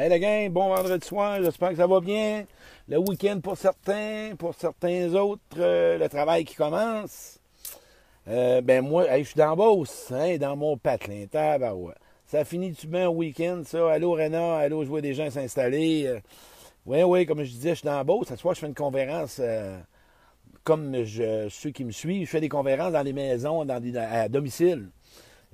Hey la gang, bon vendredi soir, j'espère que ça va bien. Le week-end pour certains, pour certains autres, euh, le travail qui commence. Euh, ben moi, je suis dans Beauce, hein, dans mon patelin. Ça finit-tu bien un week-end, ça? Allô Réna, allô, je vois des gens s'installer. oui, oui, comme je disais, je suis dans Beauce. Cette fois, je fais une conférence euh, comme je, ceux qui me suivent, je fais des conférences dans les maisons, dans à domicile.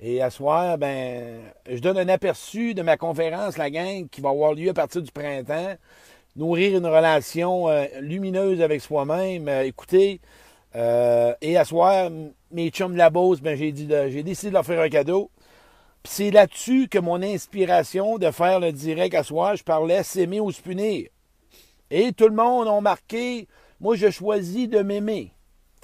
Et à soir, ben, je donne un aperçu de ma conférence, la gang, qui va avoir lieu à partir du printemps. Nourrir une relation euh, lumineuse avec soi-même. Euh, écoutez, euh, et à soir, mes chums de la Beauce, ben, j'ai, j'ai décidé de leur faire un cadeau. Puis c'est là-dessus que mon inspiration de faire le direct à soir, je parlais s'aimer ou se punir. Et tout le monde a marqué, moi je choisis de m'aimer.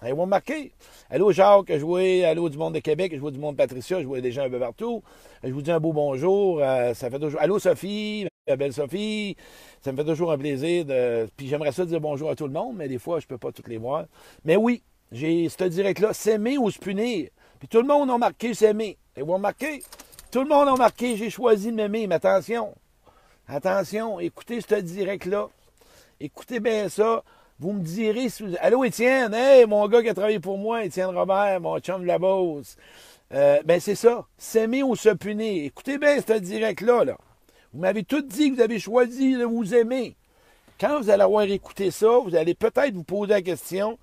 Ils vont marquer. Allô Jacques, vois Allô du monde de Québec, je vois du monde de Patricia, je vois des gens un peu partout. Je vous dis un beau bonjour. Euh, ça fait toujours. Allô Sophie, ma belle Sophie. Ça me fait toujours un plaisir de. Puis j'aimerais ça dire bonjour à tout le monde, mais des fois, je peux pas toutes les voir. Mais oui, j'ai ce direct-là, s'aimer ou se punir. Puis tout le monde a marqué s'aimer. Ils vont marquer. Tout le monde a marqué, j'ai choisi de m'aimer. Mais attention. Attention, écoutez ce direct-là. Écoutez bien ça. Vous me direz si vous... Allô, Étienne, mon gars qui a travaillé pour moi, Étienne Robert, mon chum de la Beauce. Euh, ben, c'est ça. S'aimer ou se punir. Écoutez bien ce direct-là, là. Vous m'avez tout dit que vous avez choisi de vous aimer. Quand vous allez avoir écouté ça, vous allez peut-être vous poser la question,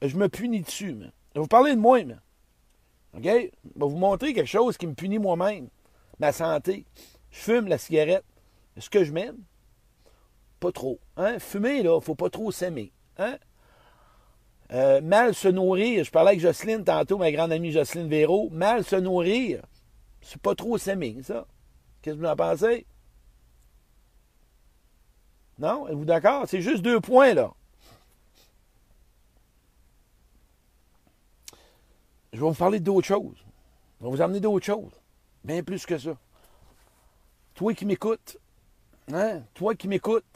je me punis dessus, mais. Vous parler de moi, mais. OK? Je vais vous montrer quelque chose qui me punit moi-même. Ma santé. Je fume la cigarette. Est-ce que je m'aime? Pas trop. Hein? Fumer, là, faut pas trop s'aimer. Hein? Euh, mal se nourrir, je parlais avec Jocelyne tantôt, ma grande amie Jocelyne Véraud. Mal se nourrir, c'est pas trop s'aimer, ça. Qu'est-ce que vous en pensez? Non? Êtes-vous d'accord? C'est juste deux points, là. Je vais vous parler d'autres choses. Je vais vous amener d'autres choses. Bien plus que ça. Toi qui m'écoutes, hein? Toi qui m'écoutes,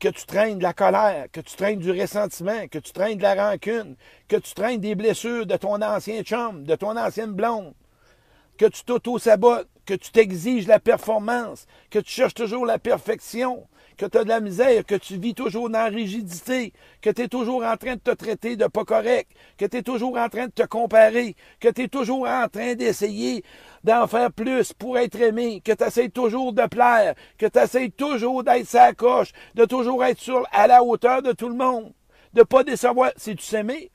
que tu traînes de la colère, que tu traînes du ressentiment, que tu traînes de la rancune, que tu traînes des blessures de ton ancien chum, de ton ancienne blonde, que tu t'auto-sabotes, que tu t'exiges la performance, que tu cherches toujours la perfection, que tu as de la misère, que tu vis toujours dans la rigidité, que tu es toujours en train de te traiter de pas correct, que tu es toujours en train de te comparer, que tu es toujours en train d'essayer d'en faire plus pour être aimé, que tu essaies toujours de plaire, que tu essaies toujours d'être sa coche, de toujours être sur, à la hauteur de tout le monde, de pas décevoir. Si tu s'aimer,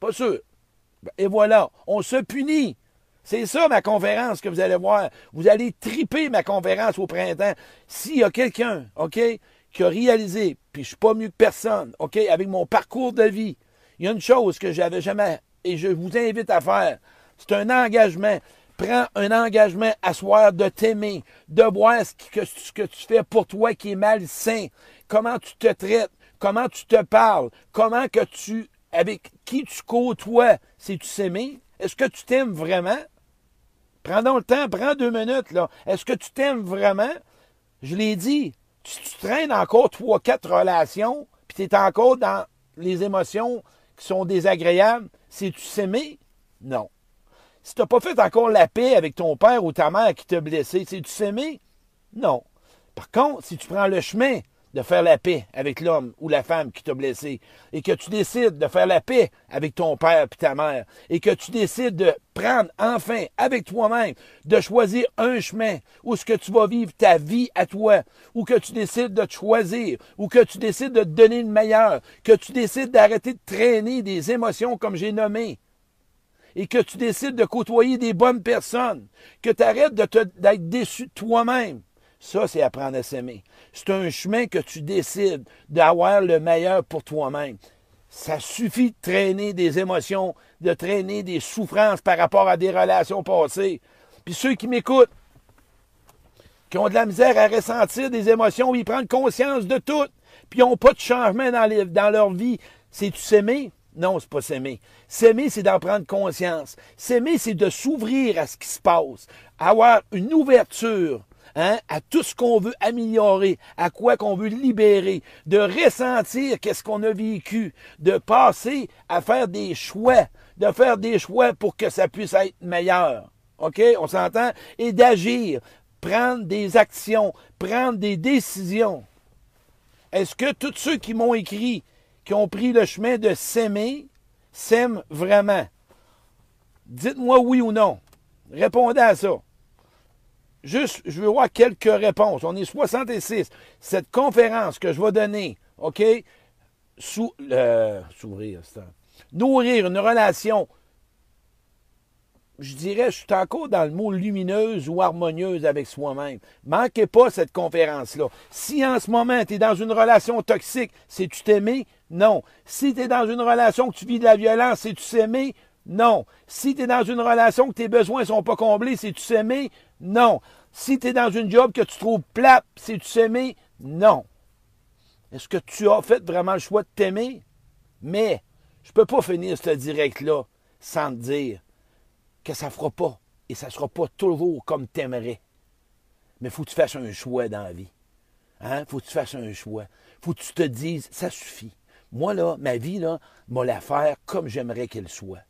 pas sûr. Et voilà, on se punit c'est ça ma conférence que vous allez voir. Vous allez triper ma conférence au printemps. S'il y a quelqu'un, OK, qui a réalisé, puis je suis pas mieux que personne, OK, avec mon parcours de vie, il y a une chose que j'avais jamais, et je vous invite à faire. C'est un engagement. Prends un engagement à soir de t'aimer, de voir ce que, ce que tu fais pour toi qui est malsain, comment tu te traites, comment tu te parles, comment que tu, avec qui tu côtoies, si tu s'aimer, est-ce que tu t'aimes vraiment? Prends le temps, prends deux minutes. Est-ce que tu t'aimes vraiment? Je l'ai dit. Tu, tu traînes encore trois, quatre relations, puis tu es encore dans les émotions qui sont désagréables. Si tu s'aimer? Non. Si tu n'as pas fait encore la paix avec ton père ou ta mère qui t'a blessé, si tu s'aimer? Non. Par contre, si tu prends le chemin de faire la paix avec l'homme ou la femme qui t'a blessé. Et que tu décides de faire la paix avec ton père et ta mère. Et que tu décides de prendre enfin avec toi-même de choisir un chemin où ce que tu vas vivre ta vie à toi. Ou que tu décides de te choisir. Ou que tu décides de te donner le meilleur. Que tu décides d'arrêter de traîner des émotions comme j'ai nommé et que tu décides de côtoyer des bonnes personnes. Que tu arrêtes d'être déçu de toi-même ça, c'est apprendre à s'aimer. C'est un chemin que tu décides d'avoir le meilleur pour toi-même. Ça suffit de traîner des émotions, de traîner des souffrances par rapport à des relations passées. Puis ceux qui m'écoutent, qui ont de la misère à ressentir des émotions, ils prennent conscience de tout, puis ils n'ont pas de changement dans, leur vie. C'est-tu s'aimer? Non, c'est pas s'aimer. S'aimer, c'est d'en prendre conscience. S'aimer, c'est de s'ouvrir à ce qui se passe, avoir une ouverture Hein, à tout ce qu'on veut améliorer, à quoi qu'on veut libérer, de ressentir qu'est-ce qu'on a vécu, de passer à faire des choix, de faire des choix pour que ça puisse être meilleur. OK? On s'entend? Et d'agir. prendre des actions, prendre des décisions. Est-ce que tous ceux qui m'ont écrit, qui ont pris le chemin de s'aimer, s'aiment vraiment? Dites-moi oui ou non. Répondez à ça. Juste, je veux voir quelques réponses. On est 66. Cette conférence que je vais donner, OK? Sous, s'ouvrir, nourrir une relation, je dirais, je suis encore dans le mot lumineuse ou harmonieuse avec soi-même. Manquez pas cette conférence-là. Si en ce moment tu es dans une relation toxique, c'est-tu t'aimer? Non. Si tu es dans une relation que tu vis de la violence, c'est-tu s'aimer? Non. Si tu es dans une relation que tes besoins ne sont pas comblés, c'est-tu s'aimer? Non. Si tu es dans une job que tu trouves plate, c'est-tu s'aimer? Non. Est-ce que tu as fait vraiment le choix de t'aimer? Mais je ne peux pas finir ce direct-là sans te dire que ça ne fera pas et ça ne sera pas toujours comme tu aimerais. Mais il faut que tu fasses un choix dans la vie. Hein? faut que tu fasses un choix. faut que tu te dises, ça suffit. Moi, là, ma vie, là, m'a la faire comme j'aimerais qu'elle soit.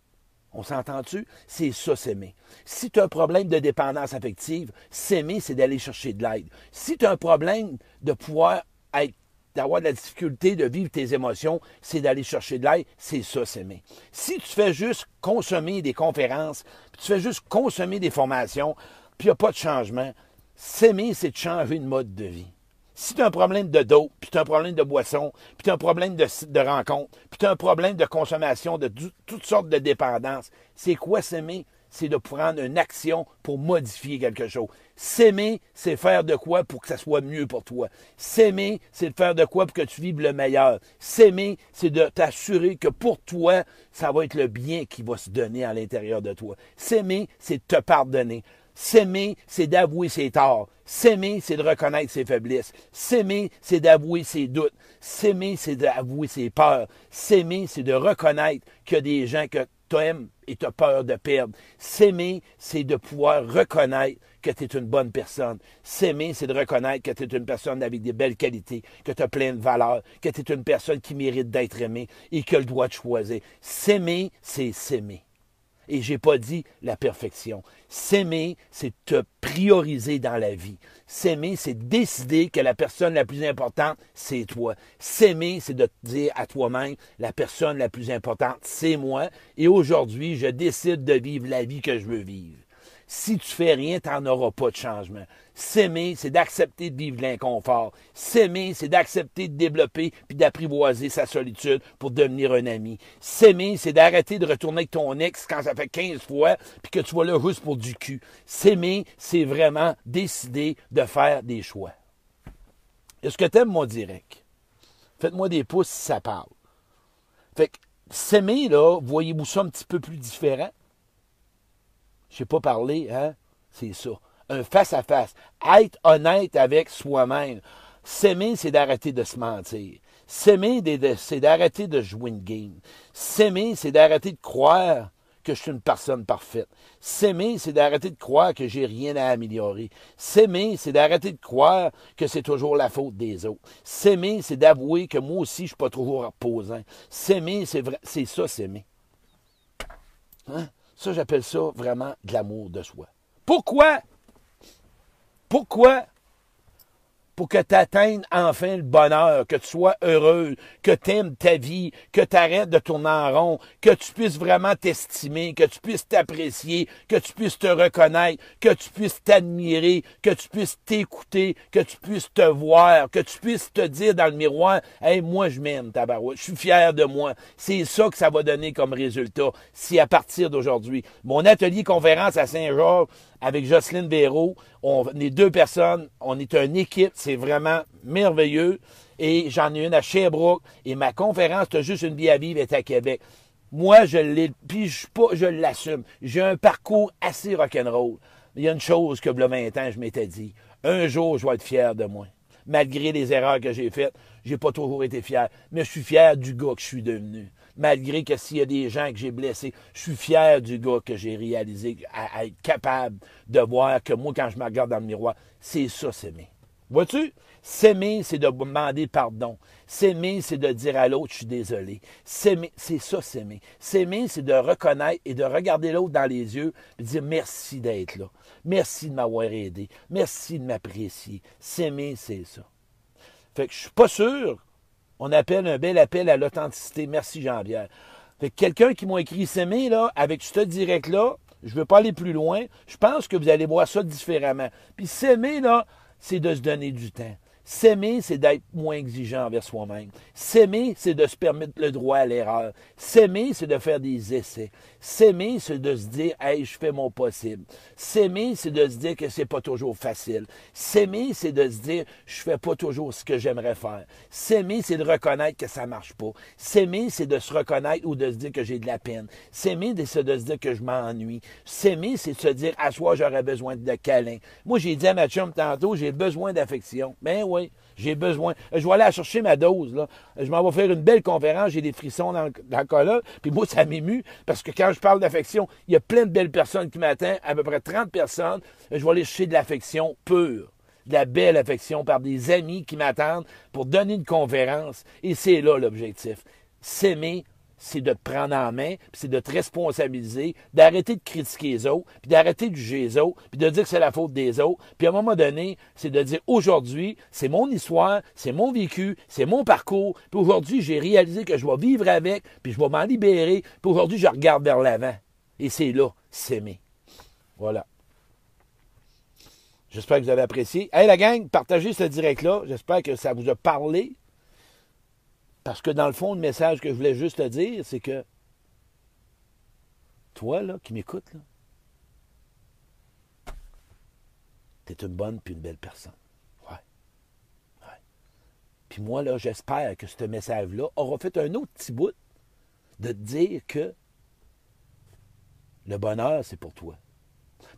On s'entend-tu? C'est ça, s'aimer. Si tu as un problème de dépendance affective, s'aimer, c'est d'aller chercher de l'aide. Si tu as un problème de pouvoir être d'avoir de la difficulté de vivre tes émotions, c'est d'aller chercher de l'aide, c'est ça, s'aimer. Si tu fais juste consommer des conférences, puis tu fais juste consommer des formations, puis il n'y a pas de changement, s'aimer, c'est de changer de mode de vie. Si tu as un problème de dos, puis tu as un problème de boisson, puis tu as un problème de, rencontre, puis tu as un problème de consommation, de toutes sortes de dépendances, c'est quoi s'aimer? c'est de prendre une action pour modifier quelque chose. S'aimer, c'est faire de quoi pour que ça soit mieux pour toi. S'aimer, c'est faire de quoi pour que tu vives le meilleur. S'aimer, c'est de t'assurer que pour toi, ça va être le bien qui va se donner à l'intérieur de toi. S'aimer, c'est te pardonner. S'aimer, c'est d'avouer ses torts. S'aimer, c'est de reconnaître ses faiblesses. S'aimer, c'est d'avouer ses doutes. S'aimer, c'est d'avouer ses peurs. S'aimer, c'est de reconnaître qu'il y a des gens que t'aimes et tu as peur de perdre. S'aimer, c'est de pouvoir reconnaître que tu es une bonne personne. S'aimer, c'est de reconnaître que tu es une personne avec des belles qualités, que tu as plein de valeurs, que tu es une personne qui mérite d'être aimée et que le droit de choisir. S'aimer, c'est s'aimer. Et j'ai pas dit la perfection. S'aimer, c'est te prioriser dans la vie. S'aimer, c'est décider que la personne la plus importante, c'est toi. S'aimer, c'est de te dire à toi-même, la personne la plus importante, c'est moi. Et aujourd'hui, je décide de vivre la vie que je veux vivre. Si tu fais rien, tu n'en auras pas de changement. S'aimer, c'est d'accepter de vivre l'inconfort. S'aimer, c'est d'accepter de développer puis d'apprivoiser sa solitude pour devenir un ami. S'aimer, c'est d'arrêter de retourner avec ton ex quand ça fait 15 fois puis que tu vois le juste pour du cul. S'aimer, c'est vraiment décider de faire des choix. Est-ce que tu aimes mon direct? Faites-moi des pouces si ça parle. Fait que s'aimer, là, voyez-vous ça un petit peu plus différent? Je sais pas parler, hein? C'est ça. Un face-à-face. Être honnête avec soi-même. S'aimer, c'est d'arrêter de se mentir. S'aimer, c'est d'arrêter de jouer une game. S'aimer, c'est d'arrêter de croire que je suis une personne parfaite. S'aimer, c'est d'arrêter de croire que j'ai rien à améliorer. S'aimer, c'est d'arrêter de croire que c'est toujours la faute des autres. S'aimer, c'est d'avouer que moi aussi, je suis pas toujours reposant. S'aimer, c'est vrai, c'est ça, s'aimer. Hein? Ça, j'appelle ça vraiment de l'amour de soi. Pourquoi? Pourquoi? Pour que tu atteignes enfin le bonheur, que tu sois heureux, que tu aimes ta vie, que tu arrêtes de tourner en rond, que tu puisses vraiment t'estimer, que tu puisses t'apprécier, que tu puisses te reconnaître, que tu puisses t'admirer, que tu puisses t'écouter, que tu puisses te voir, que tu puisses te dire dans le miroir, hey, moi je m'aime, tabarouette, je suis fier de moi. C'est ça que ça va donner comme résultat si à partir d'aujourd'hui, mon atelier conférence à Saint-Georges, avec Jocelyne Véraud. On est deux personnes, on est une équipe, c'est vraiment merveilleux. Et j'en ai une à Sherbrooke. Et ma conférence, T'as juste une vie à vivre, est à Québec. Moi, je l'ai, puis je, je l'assume. J'ai un parcours assez rock'n'roll. Il y a une chose que, le 20 ans, je m'étais dit. Un jour, je vais être fier de moi. Malgré les erreurs que j'ai faites, j'ai pas toujours été fier. Mais je suis fier du gars que je suis devenu malgré que s'il y a des gens que j'ai blessés, je suis fier du gars que j'ai réalisé, à, être capable de voir que moi, quand je me regarde dans le miroir, c'est ça s'aimer. Vois-tu? S'aimer, c'est de demander pardon. S'aimer, c'est de dire à l'autre, je suis désolé. S'aimer, c'est ça, s'aimer. S'aimer, c'est de reconnaître et de regarder l'autre dans les yeux et dire merci d'être là. Merci de m'avoir aidé. Merci de m'apprécier. S'aimer, c'est ça. Fait que je suis pas sûr. On appelle un bel appel à l'authenticité. Merci, Jean-Pierre. Fait que quelqu'un qui m'a écrit s'aimer, là, avec ce direct-là, je veux pas aller plus loin. Je pense que vous allez voir ça différemment. Puis s'aimer, là, c'est de se donner du temps. S'aimer, c'est d'être moins exigeant envers soi-même. S'aimer, c'est de se permettre le droit à l'erreur. S'aimer, c'est de faire des essais. S'aimer, c'est de se dire, hey, je fais mon possible. S'aimer, c'est de se dire que c'est pas toujours facile. S'aimer, c'est de se dire, je fais pas toujours ce que j'aimerais faire. S'aimer, c'est de reconnaître que ça marche pas. S'aimer, c'est de se reconnaître ou de se dire que j'ai de la peine. S'aimer, c'est de se dire que je m'ennuie. S'aimer, c'est de se dire, à soi, j'aurais besoin de câlin. Moi, j'ai dit à ma chum tantôt, j'ai besoin d'affection. Ben j'ai besoin. Je vais aller chercher ma dose. Là. Je m'en vais faire une belle conférence. J'ai des frissons dans, dans le cas Puis moi, ça m'émue parce que quand je parle d'affection, il y a plein de belles personnes qui m'attendent, à peu près 30 personnes. Je vais aller chercher de l'affection pure de la belle affection par des amis qui m'attendent pour donner une conférence. Et c'est là l'objectif. S'aimer c'est de te prendre en main, puis c'est de te responsabiliser, d'arrêter de critiquer les autres, puis d'arrêter de juger les autres, puis de dire que c'est la faute des autres. Puis à un moment donné, c'est de dire aujourd'hui, c'est mon histoire, c'est mon vécu, c'est mon parcours, puis aujourd'hui, j'ai réalisé que je vais vivre avec, puis je vais m'en libérer, puis aujourd'hui, je regarde vers l'avant. Et c'est là, s'aimer. Voilà. J'espère que vous avez apprécié. Hey la gang, partagez ce direct-là. J'espère que ça vous a parlé. Parce que dans le fond, le message que je voulais juste te dire, c'est que toi, là, qui m'écoutes, là, t'es une bonne puis une belle personne. Ouais. Puis moi, là, j'espère que ce message-là aura fait un autre petit bout de te dire que le bonheur, c'est pour toi.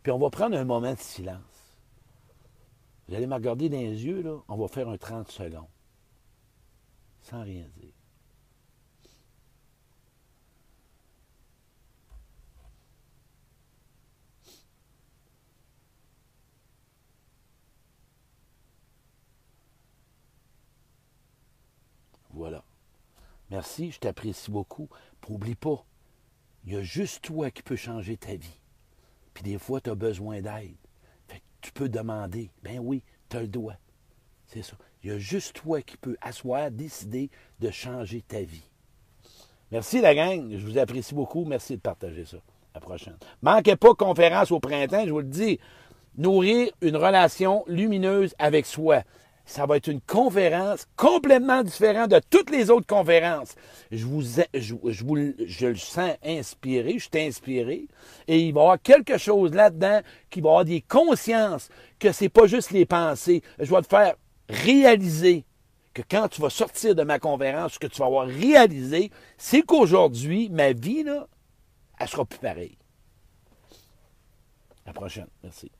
Puis on va prendre un moment de silence. Vous allez me regarder dans les yeux, là, on va faire un 30 secondes sans rien dire. Voilà. Merci, je t'apprécie beaucoup. N'oublie pas, il y a juste toi qui peux changer ta vie. Puis des fois, tu as besoin d'aide. tu peux demander. Ben oui, tu as le doigt. C'est ça. Il y a juste toi qui peux asseoir, décider de changer ta vie. Merci la gang. Je vous apprécie beaucoup. Merci de partager ça. À la prochaine. Manquez pas conférence au printemps, je vous le dis. Nourrir une relation lumineuse avec soi. Ça va être une conférence complètement différente de toutes les autres conférences. Je vous, je, vous, je le sens inspiré, je suis inspiré, et il va y avoir quelque chose là-dedans qui va avoir des consciences que c'est pas juste les pensées. Je vais te faire réaliser que quand tu vas sortir de ma conférence, ce que tu vas avoir réalisé, c'est qu'aujourd'hui, ma vie, là, elle sera plus pareille. À la prochaine. Merci.